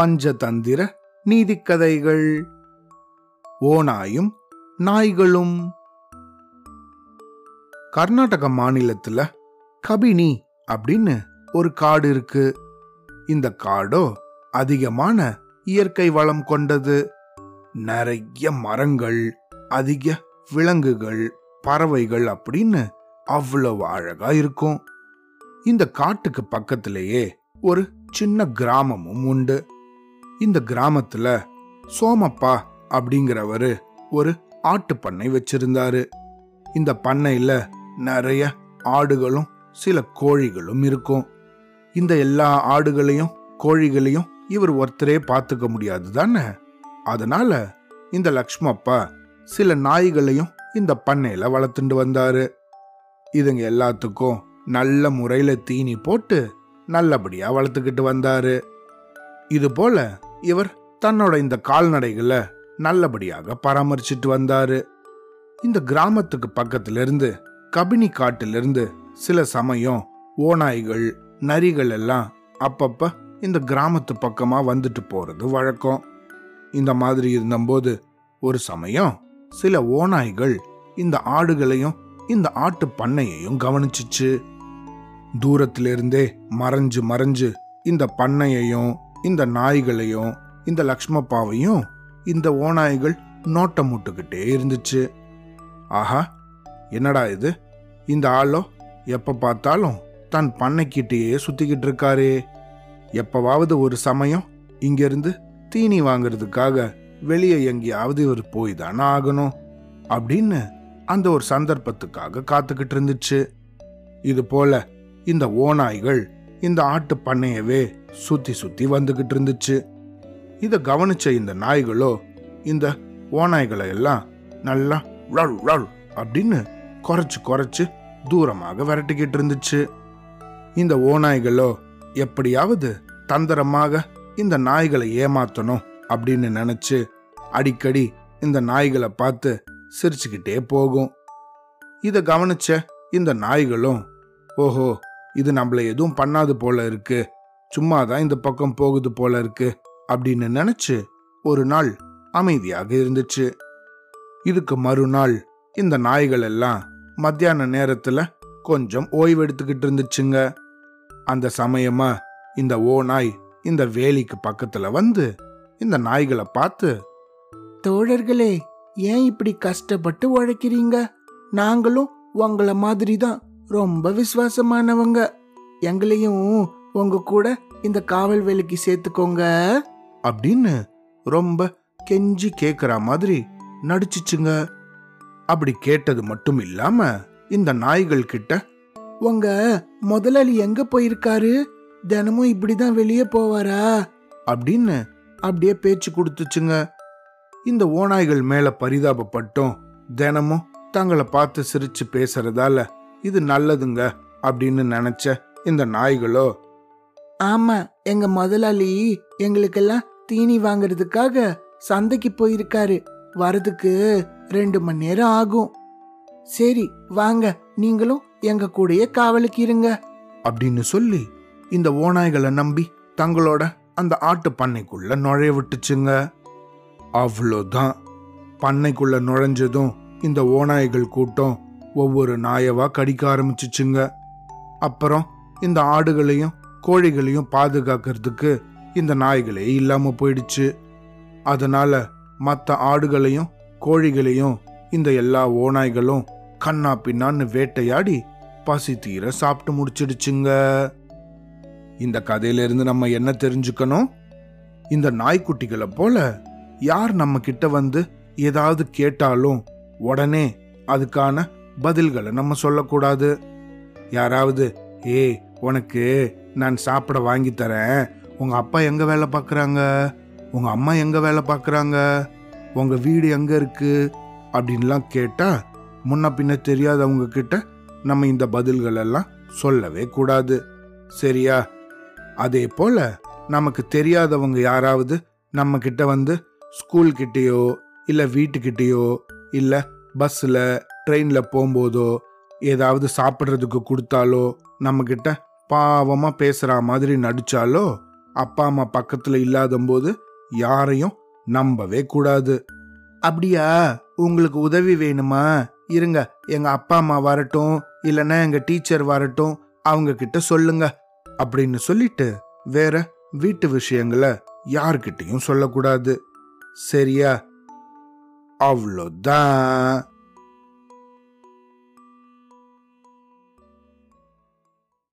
பஞ்சதந்திர நீதிக்கதைகள். ஓநாயும் நாய்களும். கர்நாடக மாநிலத்துல கபினி அப்படின்னு ஒரு காடு இருக்கு. இந்த காடோ அதிகமான இயற்கை வளம் கொண்டது. நிறைய மரங்கள் அதிக விலங்குகள் பறவைகள் அப்படின்னு அவ்வளவு அழகா இருக்கும். இந்த காட்டுக்கு பக்கத்திலேயே ஒரு சின்ன கிராமமும் உண்டு. இந்த கிராமத்துல சோமப்பா அப்படிங்கிறவரு ஒரு ஆட்டு பண்ணை வச்சிருந்தாரு. இந்த பண்ணையில நிறைய ஆடுகளும் சில கோழிகளும் இருக்கும். இந்த எல்லா ஆடுகளையும் கோழிகளையும் இவர் ஒருத்தரே பார்த்துக்க முடியாது தானே? அதனால இந்த லக்ஷ்மப்பா சில நாய்களையும் இந்த பண்ணையில வளர்த்துண்டு வந்தாரு. இதுங்க எல்லாத்துக்கும் நல்ல முறையில் தீனி போட்டு நல்லபடியாக வளர்த்துக்கிட்டு வந்தாரு. இதுபோல இவர் தன்னோட இந்த கால்நடைகளை நல்லபடியாக பராமரிச்சிட்டு வந்தாரு. இந்த கிராமத்துக்கு பக்கத்திலிருந்து கபினி காட்டிலிருந்து சில சமயம் ஓநாய்கள் நரிகள் எல்லாம் அப்பப்ப இந்த கிராமத்து பக்கமாக வந்துட்டு போறது வழக்கம். இந்த மாதிரி இருந்தபோது ஒரு சமயம் சில ஓநாய்கள் இந்த ஆடுகளையும் இந்த ஆட்டு பண்ணையையும் கவனிச்சிச்சு. தூரத்திலிருந்தே மறைஞ்சு மறைஞ்சு இந்த பண்ணையையும் இந்த நாய்களையும் இந்த லக்ஷ்மப்பாவையும் இந்த ஓநாய்கள் நோட்டம் முட்டுக்கிட்டே இருந்துச்சு. ஆஹா என்னடா இது? இந்த ஆளோ எப்ப பார்த்தாலும் தன் பண்ணைக்கிட்டேயே சுத்திக்கிட்டு இருக்காரே. எப்பவாவது ஒரு சமயம் இங்கிருந்து தீனி வாங்குறதுக்காக வெளியே எங்கேயாவது இவர் போய் தானே ஆகணும் அப்படின்னு அந்த ஒரு சந்தர்ப்பத்துக்காக காத்துக்கிட்டு இருந்துச்சு. இது போல இந்த ஓநாய்கள் இந்த ஆட்டு பண்ணையவே சுத்தி சுத்தி வந்துகிட்டு இருந்துச்சு. இதை கவனிச்ச இந்த நாய்களோ இந்த ஓநாய்களை எல்லாம் நல்லா ரல் ரல் அப்படின்னு குறைச்சு குறைச்சு தூரமாக விரட்டிக்கிட்டு இருந்துச்சு. இந்த ஓநாய்களோ எப்படியாவது தந்திரமாக இந்த நாய்களை ஏமாத்தணும் அப்படின்னு நினைச்சு அடிக்கடி இந்த நாய்களை பார்த்து சிரிச்சுக்கிட்டே போகும். இதை கவனிச்ச இந்த நாய்களும் ஓஹோ இது நம்மள எதுவும் பண்ணாது போல இருக்கு. சும்மா தான் இந்த பக்கம் போகுது போல இருக்கு அப்படின்னு நினைச்சு ஒரு நாள் அமைதியாக இருந்துச்சு. இதுக்கு மறுநாள் இந்த நாய்கள் எல்லாம் மத்தியான நேரத்துல கொஞ்சம் ஓய்வெடுத்துக்கிட்டு இருந்துச்சுங்க. அந்த சமயமா இந்த ஓ நாய் இந்த வேலிக்கு பக்கத்துல வந்து இந்த நாய்களை பார்த்து தோழர்களே ஏன் இப்படி கஷ்டப்பட்டு உழைக்கிறீங்க? நாங்களும் உங்கள மாதிரி தான் ரொம்ப விசுவாசமானவங்க. எங்களையும் உங்க கூட இந்த காவல் வேலைக்கு சேர்த்துக்கோங்க. அப்படின்னு ரொம்ப கெஞ்சி கேக்குற மாதிரி நடிச்சுச்சுங்க. அப்படி கேட்டது மட்டும் இல்லாம இந்த நாய்கள் கிட்ட உங்க முதலாளி எங்க போயிருக்காரு? தினமும் இப்படிதான் வெளியே போவாரா? அப்படின்னு அப்படியே பேச்சு கொடுத்துச்சுங்க. இந்த ஓநாய்கள் மேல பரிதாபப்பட்டும் தினமும் தங்களை பார்த்து சிரிச்சு பேசுறதால இது நல்லதுங்க அப்படின்னு நினைச்ச இந்த நாய்களோ? ஆமா எங்க முதலாளி எங்களுக்கெல்லாம் தீனி வாங்குறதுக்காக சந்தைக்கு போயிருக்காரு. வரதுக்கு ரெண்டு மணி நேரம் ஆகும். சரி வாங்க நீங்களும் எங்க கூடயே காவலுக்கு இருங்க. அப்படின்னு சொல்லி இந்த ஓநாய்களை நம்பி தங்களோட அந்த ஆட்டு பண்ணைக்குள்ள நுழைய விட்டுச்சுங்க. அவ்வளோதான். பண்ணைக்குள்ள நுழைஞ்சதும் இந்த ஓநாய்கள் கூட்டம் ஒவ்வொரு நாயவா கடிக்க ஆரம்பிச்சிச்சுங்க. அப்புறம் இந்த ஆடுகளையும் கோழிகளையும் பாதுகாக்கிறதுக்கு இந்த நாய்களே இல்லாம போயிடுச்சு. அதனால மற்ற ஆடுகளையும் கோழிகளையும் இந்த எல்லா ஓநாய்களும் கண்ணா பின்னான்னு வேட்டையாடி பசி தீர சாப்பிட்டு முடிச்சிடுச்சுங்க. இந்த கதையிலிருந்து நம்ம என்ன தெரிஞ்சுக்கணும்? இந்த நாய்க்குட்டிகளை போல யார் நம்ம கிட்ட வந்து ஏதாவது கேட்டாலும் உடனே அதுக்கான பதில்களை நம்ம சொல்லக்கூடாது. யாராவது ஏய் உனக்கு நான் சாப்பிட வாங்கி தரேன். உங்க அப்பா எங்க வேலை பார்க்குறாங்க? உங்க அம்மா எங்க வேலை பார்க்குறாங்க? உங்க வீடு எங்க இருக்கு? அப்படின்லாம் கேட்டா முன்ன பின்ன தெரியாதவங்க கிட்ட நம்ம இந்த பதில்கள் எல்லாம் சொல்லவே கூடாது. சரியா? அதே போல நமக்கு தெரியாதவங்க யாராவது நம்ம கிட்ட வந்து ஸ்கூல் கிட்டேயோ இல்ல வீட்டுக்கிட்டேயோ இல்ல பஸ்ல ட்ரெயினில் போகும்போதோ ஏதாவது சாப்பிட்றதுக்கு கொடுத்தாலோ நம்மக்கிட்ட பாவமாக பேசுகிற மாதிரி நடிச்சாலோ அப்பா அம்மா பக்கத்தில் இல்லாதம்போது யாரையும் நம்பவே கூடாது. அப்படியா? உங்களுக்கு உதவி வேணுமா? இருங்க எங்கள் அப்பா அம்மா வரட்டும் இல்லைன்னா எங்கள் டீச்சர் வரட்டும் அவங்க கிட்ட சொல்லுங்க அப்படின்னு சொல்லிட்டு வேற வீட்டு விஷயங்களை யார்கிட்டையும் சொல்லக்கூடாது. சரியா? அவ்வளோதான்.